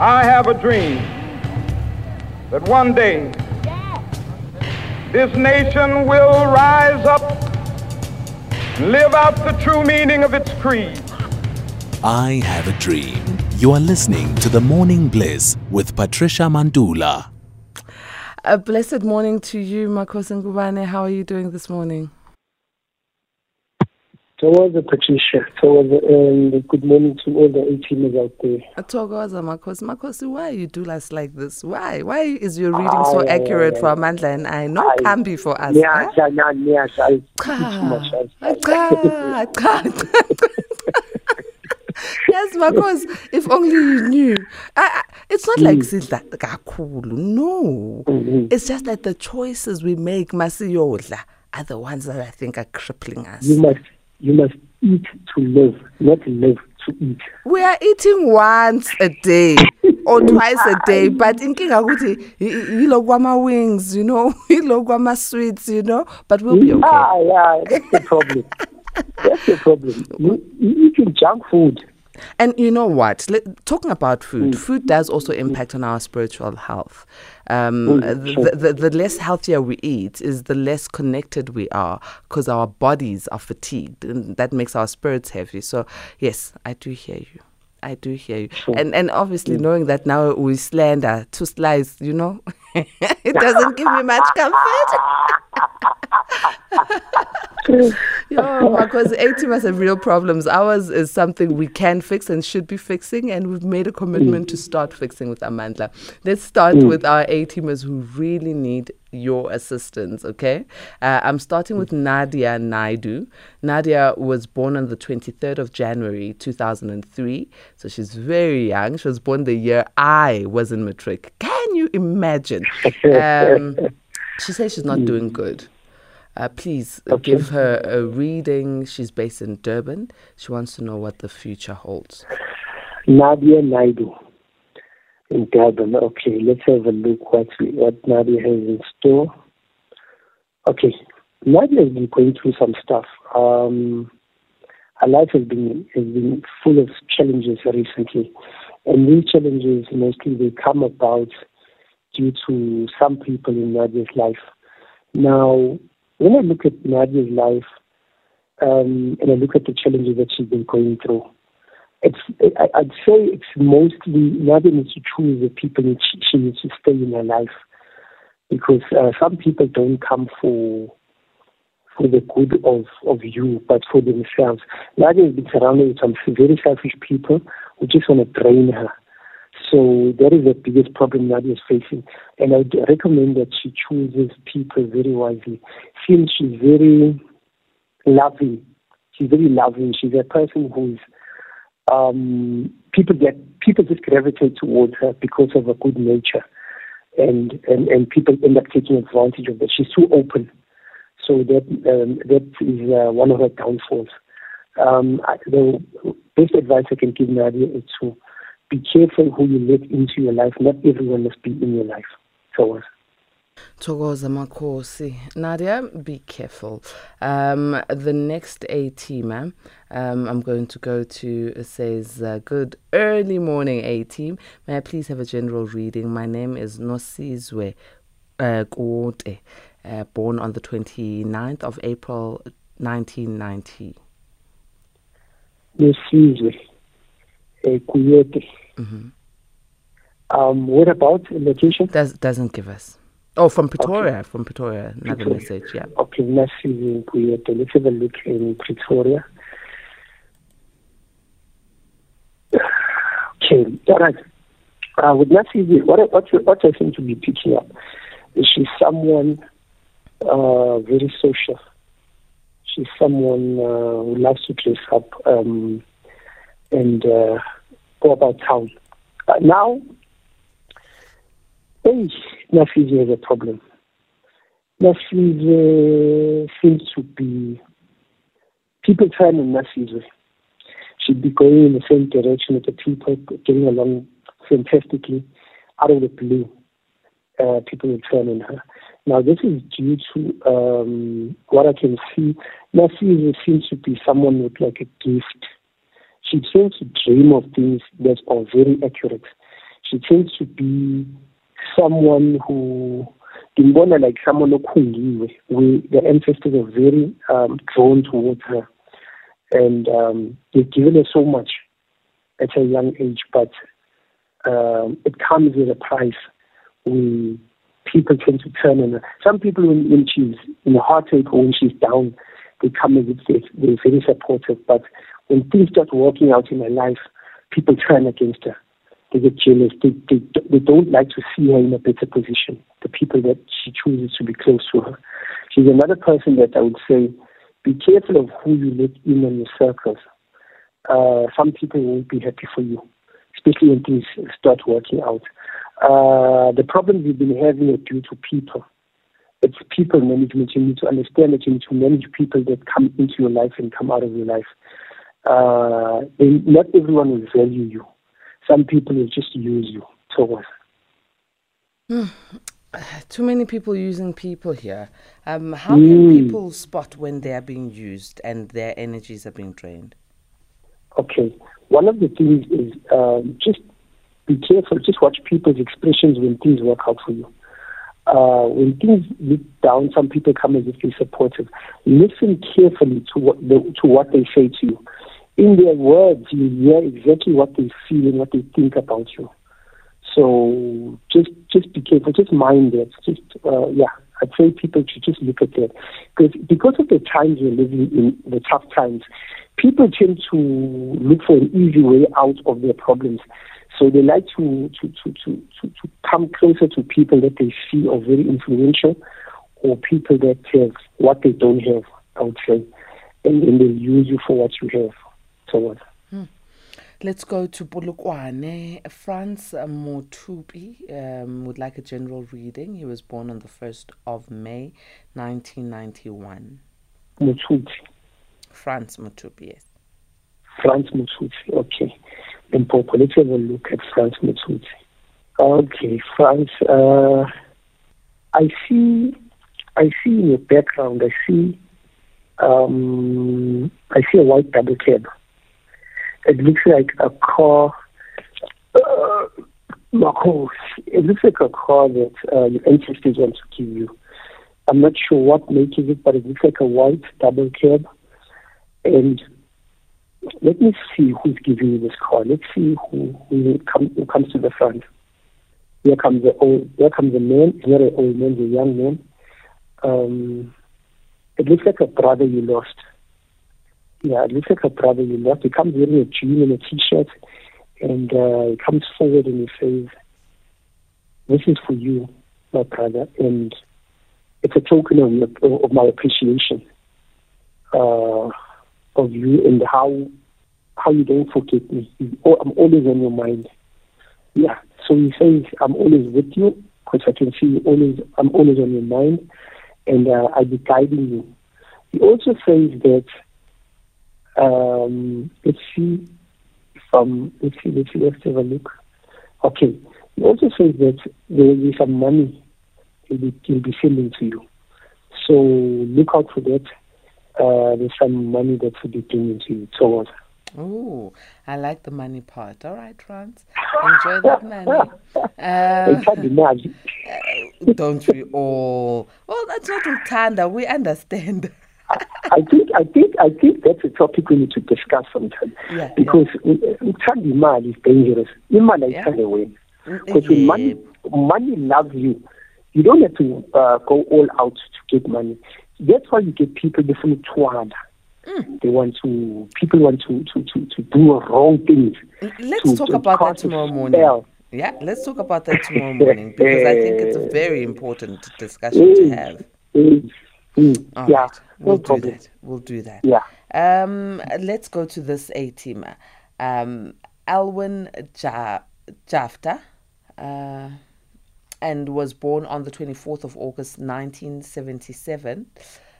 I have a dream that one day this nation will rise up and live out the true meaning of its creed. I have a dream. You are listening to The Morning Bliss with Patricia Mandula. A blessed morning to you, Makos Ngubane. How are you doing this morning? The Patricia, towards um, good morning to all the A teamers out there. Thokoza Makos. Makos, why you do us like this? Why? Why is your reading so accurate for Amandla and I? No can be for us. Yeah, yeah, yeah, yeah. Cha. yes, because if only you knew. I, I, it's not like sidla kakhulu. No. It's just that the choices we make masiyodla are the ones that I think are crippling us. You must, you must eat to live, not live to eat. We are eating once a day or twice a day, but inkinga ukuthi yilo kwama wings, you know, yilo kwama sweets, you know, but we'll be okay. Ah, yeah, that's the problem. that's the problem. You, you eating junk food. And you know what? Let, talking about food, food does also impact on our spiritual health. Um, Mm, the, sure. the, the less healthier we eat is the less connected we are because our bodies are fatigued and that makes our spirits heavy. So, yes, I do hear you. I do hear you. And and obviously knowing that now we slander two slides, you know, it doesn't give me much comfort. Yo, because ATM has have real problems. Ours is something we can fix and should be fixing, and we've made a commitment to start fixing with Amandla. Let's start with our A-teamers who really need your assistance, okay? Uh, I'm starting with Nadia Naidu. Nadia was born on the 23rd of January 2003, so she's very young. She was born the year I was in matric. Can you imagine? Um, she says she's not doing good. Uh, please uh, give her a reading. She's based in Durban. She wants to know what the future holds. Nadia Naidu in Durban. Okay, let's have a look what what Nadia has in store. Okay, Nadia has been going through some stuff. Um, her life has been has been full of challenges recently, and these challenges mostly they come about due to some people in Nadia's life. Now, when I look at Nadia's life um, and I look at the challenges that she's been going through, it's I'd say it's mostly Nadia needs to choose the people she, she needs to stay in her life because uh, some people don't come for for the good of, of you, but for themselves. Nadia has been surrounded with some very selfish people who just want to drain her. So that is the biggest problem Nadia is facing. And I would recommend that she chooses people very wisely. Since she's very loving, she's very loving. She's a person who's um, people get people just gravitate towards her because of her good nature, and and and people end up taking advantage of that. She's too open, so that um, that is uh, one of her downfalls. Um, I, the best advice I can give Nadia is to be careful who you let into your life. Not everyone must be in your life. So. Thokoza Makosi. Nadia, be careful. Um, the next A teamer um, I'm going to go to uh, says, uh, Good early morning, A team. May I please have a general reading? My name is Nosizwe uh, uh, born on the 29th of April 1990. Nesizwe uh, Kuyote. Um, what about location? Does, doesn't give us. Oh, from Pretoria. From Pretoria. Another Pretoria. message, yeah. Okay, Nesizwe Kuyote. Let's have a look in Pretoria. Okay, all right. Uh, with Nesizwe, what, I- what, what I seem to be picking up is she's someone uh, very social. She's someone uh, who loves to dress up um, and uh, go about town. Uh, now, hey, Nafizwe has a problem. Nafizwe seems to be, people turn on Nafizwe. She'd be going in the same direction with the people, getting along fantastically. Out of the blue, uh, people will turn on her. Now, this is due to um, what I can see. Nafizwe seems to be someone with like a gift she tends to dream of things that are very accurate. She tends to be someone who Dimbona like someone okhungiwe. We the ancestors are very um, drawn towards her, and um, they've given her so much at a young age, but um, it comes with a price. We people tend to turn on her. Some people, when, when she's in a heartache or when she's down, they come if they, they're very supportive. But when things start working out in her life, people turn against her. They get jealous. They, they, they don't like to see her in a better position, the people that she chooses to be close to her. She's another person that I would say, be careful of who you let in on your circles. Uh, some people won't be happy for you, especially when things start working out. Uh, the problems you've been having are due to people. It's people management. You need to understand that you need to manage people that come into your life and come out of your life. Uh, not everyone will value you. Some people will just use you. So what? Too many people using people here. Um, how can mm. people spot when they are being used and their energies are being drained? Okay. One of the things is um, just be careful. Just watch people's expressions when things work out for you. Uh, when things look down, some people come as if they're supportive. Listen carefully to what they, to what they say to you. In their words, you hear exactly what they feel and what they think about you. So just just be careful. Just mind that. Just uh, yeah. I'd say people should just look at that because because of the times we're living in, the tough times, people tend to look for an easy way out of their problems. So they like to, to, to, to, to, to come closer to people that they see are very influential or people that have what they don't have, I would say. And then they use you for what you have. So? Hmm. Let's go to Polokwane. Franz Motupi um, would like a general reading. He was born on the 1st of May, 1991. Motupi. Franz Motupi, yes. Franz Motupi, okay. Limpopo. Let's have a look at Franz Motupi. Okay, Franz, uh, I see, I see in your background, I see, um, I see a white double cab. It looks like a car, uh, it looks like a car that uh, your ancestors want to give you. I'm not sure what make it, but it looks like a white double cab. And let me see who's giving you this car. Let's see who who, come, who comes to the front. Here comes the old. Here comes the man. Not an old man. A young man. Um, it looks like a brother you lost. Yeah, it looks like a brother you lost. He comes wearing a jean and a t-shirt, and uh, he comes forward and he says, "This is for you, my brother," and it's a token of, of my appreciation. Uh, of you and how how you don't forget me. I'm always on your mind. Yeah. So he says, I'm always with you because I can see you always. I'm always on your mind, and uh, I'll be guiding you. He also says that. Um, let's see. Um, let's see. Let's see. Let's have a look. Okay. He also says that there will be some money he'll be, he'll be sending to you. So look out for that uh, there's some money that will be bringing to you towards. Oh, I like the money part. All right, Franz. Enjoy that money. Uh, uh, don't we all? Well, that's not Utanda. We understand. I think I think I think that's a topic we need to discuss sometime. Yeah, because yeah. Imali is dangerous. Imali yeah. is away. Because yeah. when money money loves you, you don't have to uh, go all out to get money. That's why you get people different twala. Mm. They want to people want to to to, to do wrong things. Let's to, talk to about that tomorrow morning. Yeah, let's talk about that tomorrow morning because I think it's a very important discussion to have. Mm. Mm. yeah, right. We'll no do problem. that. We'll do that. Yeah. Um, let's go to this A teamer. Um, Alwyn ja- Jafta. Uh, and was born on the 24th of August 1977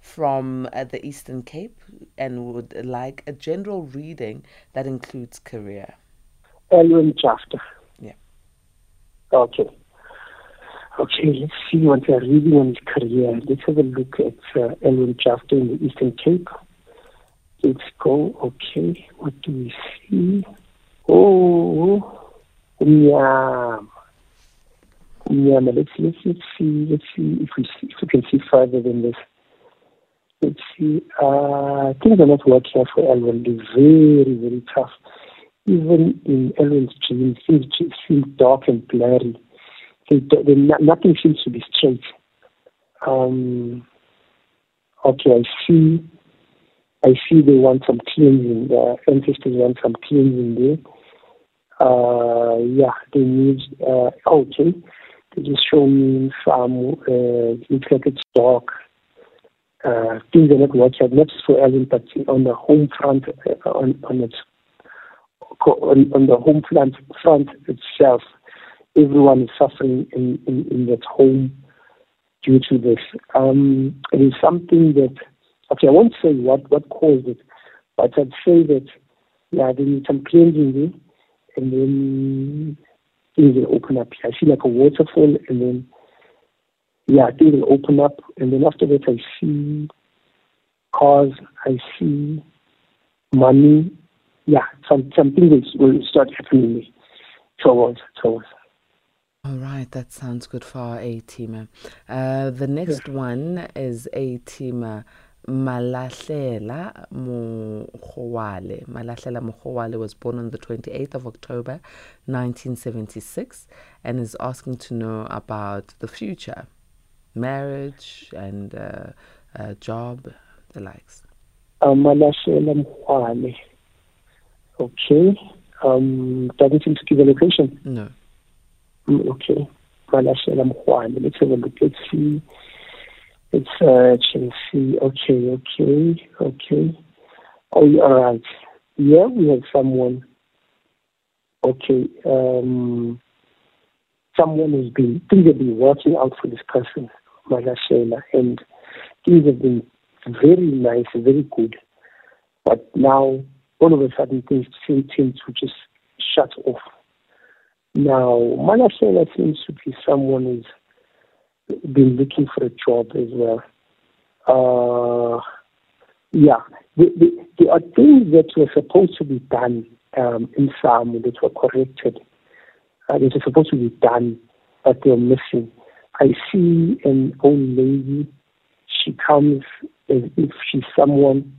from uh, the Eastern Cape and would like a general reading that includes career. Elwin Jafta. Yeah. Okay. Okay, let's see what they're reading on his career. Let's have a look at uh, Elwin Jafta in the Eastern Cape. Let's go. Okay, what do we see? Oh, umnyama umnyama let's let's let's see let's see if we see, if we can see further than this let's see uh things are not working out for Elwin it's very very tough even in Elwin's dreams things seem dark and blurry nothing seems to be straight. Um okay I see I see they want some cleansing the ancestors want some cleansing there. Uh, yeah, they need, uh, okay, they just show me some, uh, looks like it's dark. Uh, things are not working not just for Ellen, but on the home front, uh, on, on its, on, on the home front, front itself, everyone is suffering in, in, in that home due to this. Um, it is something that, okay, I won't say what, what caused it, but I'd say that, yeah, they need some cleansing there and then things will open up. I see like a waterfall, and then yeah, things will open up, and then after that, I see cars, I see money. Yeah, some some things will start happening me. towards towards. All right, that sounds good for our A teamer. Uh, the next yeah. one is A teamer Malahlela Mokgowale. Malahlela Mokgowale was born on the 28th of October 1976 and is asking to know about the future, marriage and uh, uh, job, the likes. Uh, Malahlela Mokgowale. Okay. Um, doesn't seem to give a location. No. Okay. Malahlela Mokgowale. Let's a look. Let's see. It's uh, Chelsea. Okay, okay, okay. Oh, you right. Yeah, we have someone. Okay. Um, someone has been things have been working out for this person, Malashela, and things have been very nice, and very good. But now, all of a sudden, things seem to just shut off. Now, Malashela seems to be someone who's been looking for a job as well. Uh, yeah, the, the, there are things that were supposed to be done um, in SAMWU that were corrected. Uh, that were supposed to be done, but they're missing. I see an old lady. She comes as if she's someone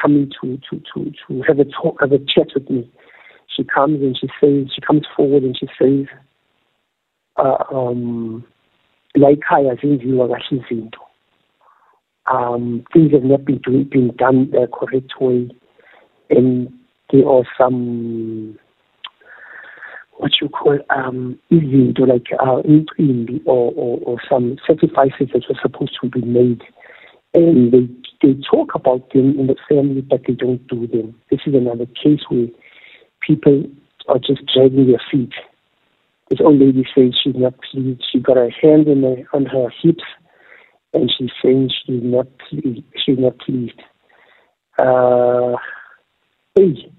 coming to to to to have a talk, have a chat with me. She comes and she says she comes forward and she says, uh, um, la ekhaya zenziwa kahle izinto um things have not been doing, been done the correct way and there are some what you call um like uh, or, or or some sacrifices that were supposed to be made. And they they talk about them in the family but they don't do them. This is another case where people are just dragging their feet this old lady says she's not pleased. She got her hand her, on her hips, and she's saying she's not pleased. She's not pleased. Uh, hey,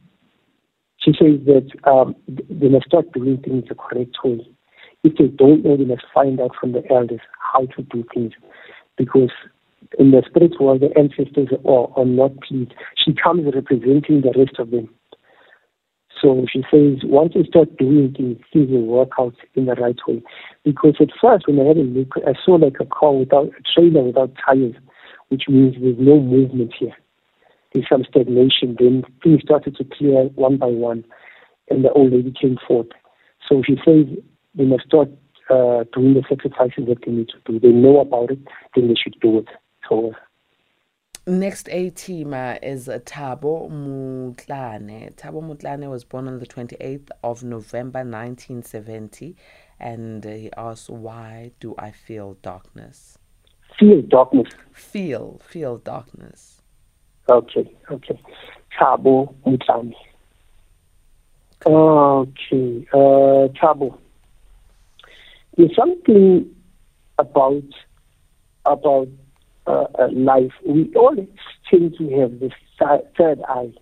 she says that um, they must start doing things the correct way. If they don't know, they must find out from the elders how to do things, because in the spirit world, the ancestors are, are not pleased. She comes representing the rest of them. So she says once you start doing things, things will work out in the right way. Because at first, when I had a look, I saw like a car without a trailer without tires, which means there's no movement here. There's some stagnation. Then things started to clear one by one, and the old lady came forth. So she says they must start uh, doing the sacrifices that they need to do. They know about it, then they should do it. So Next A teamer is Tabo Mutlane. Tabo Mutlane was born on the 28th of November 1970 and he asks, Why do I feel darkness? Feel darkness. Feel, feel darkness. Okay, okay. Tabo Mutlane. Okay, uh, Tabo. There's something about about uh, uh, life, we all tend to have this third eye.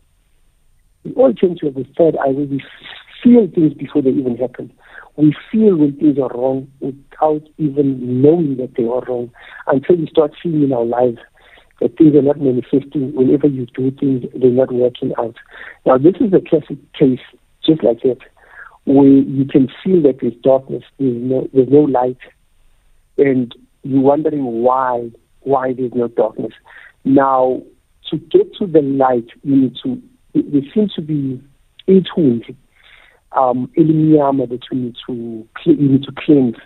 We all tend to have this third eye where we feel things before they even happen. We feel when things are wrong without even knowing that they are wrong until we start seeing in our lives that things are not manifesting. Whenever you do things, they're not working out. Now, this is a classic case, just like that, where you can feel that there's darkness, there's no, there's no light, and you're wondering why, why there's no darkness. Now, to get to the light, we need to, there seems to be ithunzi um, elimnyama that you need to, you need to cleanse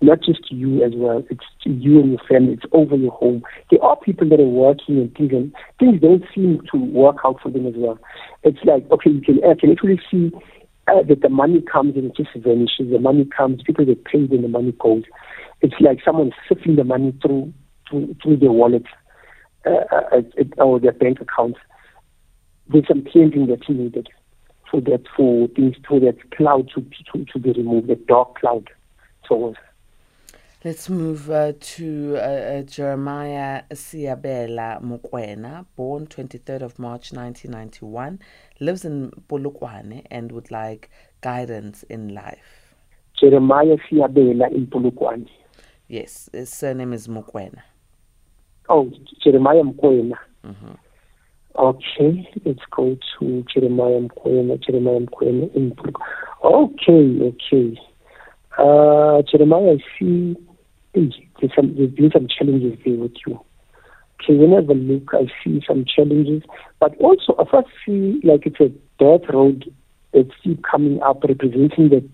not just you as well. It's you and your family. It's over your home. There are people that are working and things, and things don't seem to work out for them as well. It's like okay, you can, can actually see uh, that the money comes and it just vanishes. The money comes, people get paid, and the money goes. It's like someone sifting the money through through, through their wallet uh, uh, or their bank accounts. There's some cleansing that's needed for that for things for that cloud to to, to be removed, the dark cloud. So Let's move uh, to uh, uh, Jeremiah Siabela Mukwena, born 23rd of March 1991, lives in Polokwane and would like guidance in life. Jeremiah Siabela in Polokwane. Yes, his surname is Mukwena. Oh, Jeremiah Mukwena. Mm-hmm. Okay, let's go to Jeremiah Mukwena. Jeremiah Mukwena in. Okay, okay. Uh, Jeremiah, I see there's, some, there's been some challenges there with you. Okay, whenever I look, I see some challenges, but also I first see like it's a dirt road that's keep coming up representing the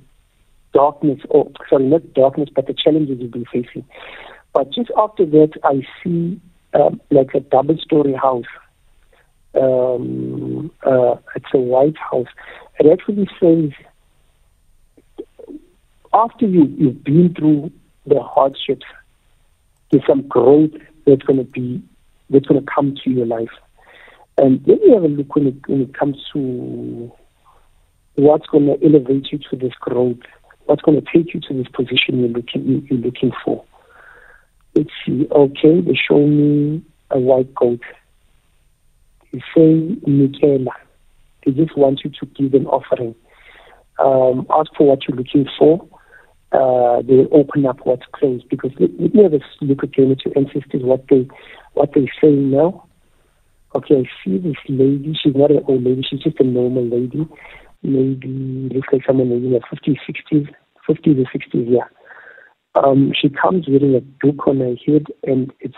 darkness, or sorry, not darkness, but the challenges you've been facing. But just after that, I see um, like a double-story house. Um, uh, it's a white house. It actually says after you, you've been through the hardships, there's some growth that's going to be that's going to come to your life. And then you have a look when it, when it comes to what's going to elevate you to this growth, what's going to take you to this position you're looking you're looking for. See. Okay, they show me a white goat. They say Michaela. They just want you to give an offering. Um, ask for what you're looking for uh, they will open up what's closed because have a look at your ancestors, what they what they say now. Okay, I see this lady. She's not an old lady. She's just a normal lady. Maybe looks like someone in her 50s, 60s, 50s or 60s, yeah. Um, she comes wearing a book on her head and it's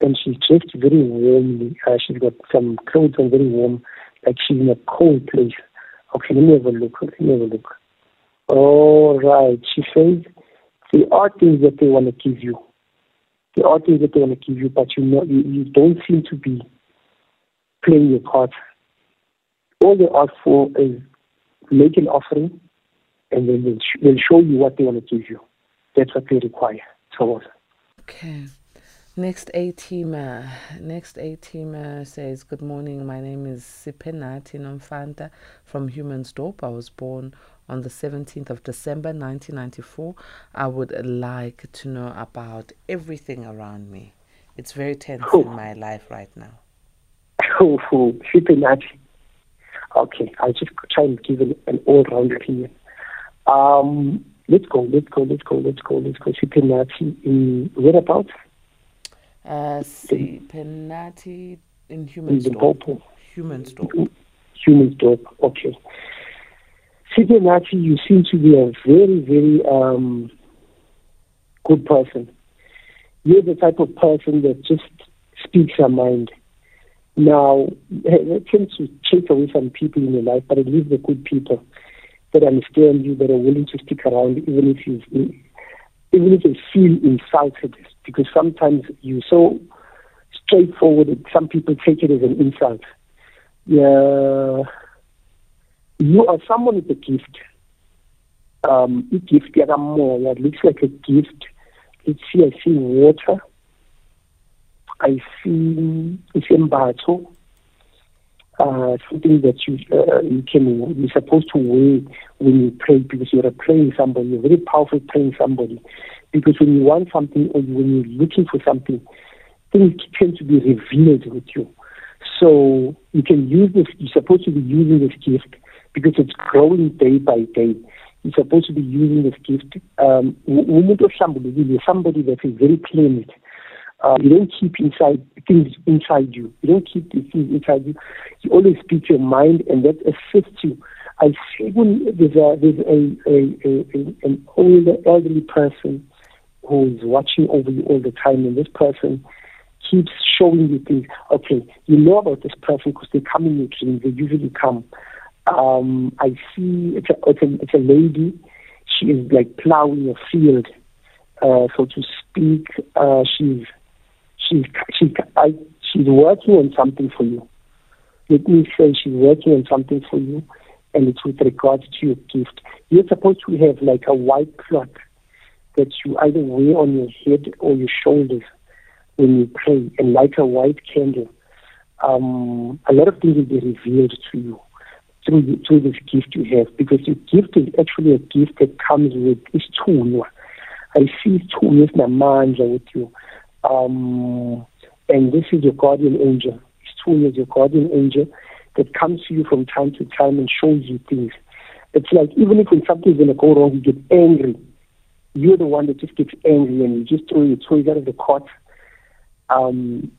and she's dressed very warmly. Uh, she's got some clothes on very warm, like she's in a cold place. Okay, let me have a look. Let me have a look. All right. She says there are things that they want to give you. There are things that they want to give you, but you know you, you don't seem to be playing your part. All they ask for is make an offering, and then they'll, sh- they'll show you what they want to give you. That's what they require. So. Okay. Next A teamer. Next A teamer says, Good morning. My name is Sipenati Nomfanta from Humansdorp. I was born on the 17th of December 1994. I would like to know about everything around me. It's very tense oh. in my life right now. Oh, oh Okay, I'll just try and give an, an all round opinion. Um, let's go, let's go, let's go, let's go, let's go. Sipenati in whereabouts? Uh, Sipenati in Human Humansdorp. Human store. Humansdorp, okay. Sipenati, you seem to be a very, very um, good person. You're the type of person that just speaks your mind. Now, it tends to chase away some people in your life, but it leaves the good people that understand you, that are willing to stick around, even if you, even if you feel insulted, because sometimes you're so straightforward that some people take it as an insult. Yeah you are someone with a gift. Um, a gift more. It looks like a gift. Let's see, I see water. I see I see isembatho. Uh, something that you uh, you can you're supposed to wear when you pray because you're praying somebody. You're very powerful praying somebody because when you want something or when you're looking for something, things tend to be revealed with you. So you can use this. You're supposed to be using this gift because it's growing day by day. You're supposed to be using this gift. Um, somebody somebody that is very cleansed. Uh, you don't keep inside things inside you. You don't keep these things inside you. You always speak your mind, and that assists you I see when there's a there's a, a, a, a an older elderly person who's watching over you all the time, and this person keeps showing you things. Okay, you know about this person because they come in your dreams. They usually come. Um, I see it's a, it's a it's a lady. She is like plowing a field, uh, so to speak. Uh, she's she's she I, she's working on something for you. Let me say she's working on something for you, and it's with regards to your gift. You're supposed to have like a white cloth that you either wear on your head or your shoulders when you pray, and light a white candle. Um, a lot of things will be revealed to you through, through this gift you have, because your gift is actually a gift that comes with isithunywa. I see isithunywa esinamandla with you. Um, and this is your guardian angel. Isithunywa is your guardian angel that comes to you from time to time and shows you things. It's like even if when something's going to go wrong, you get angry. You're the one that just gets angry and you just throw your toys out of the cot. Um,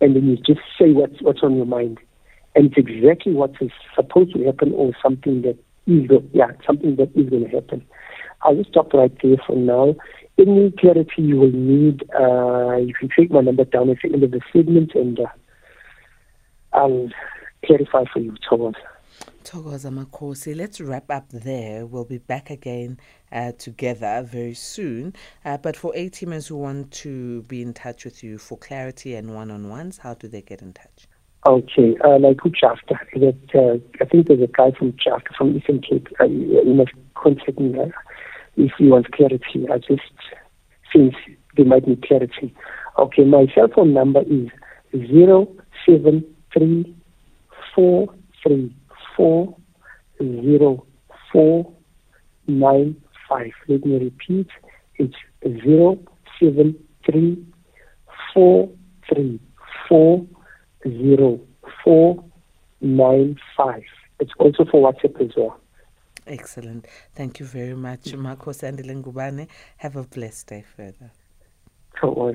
and then you just say what's, what's on your mind. And it's exactly what is supposed to happen or something that is, yeah, something that is going to happen. I'll just stop right there for now. Any clarity you will need, uh, you can take my number down at the end of the segment and uh, I'll clarify for you, Thomas. Thokoza Makosi. Let's wrap up there. We'll be back again uh, together very soon. Uh, but for A teamers who want to be in touch with you for clarity and one on ones, how do they get in touch? Okay, uh, like that uh, I think there's a guy from Jafta from Eastern Cape. Uh, you must contact me uh, if you want clarity. I just think they might need clarity. Okay, my cell phone number is zero seven three four three four zero four nine five. Let me repeat. It's zero seven three four three four zero four nine five. It's also for WhatsApp as well. Excellent. Thank you very much, mm. Makos Andile Ngubane. Have a blessed day further. So,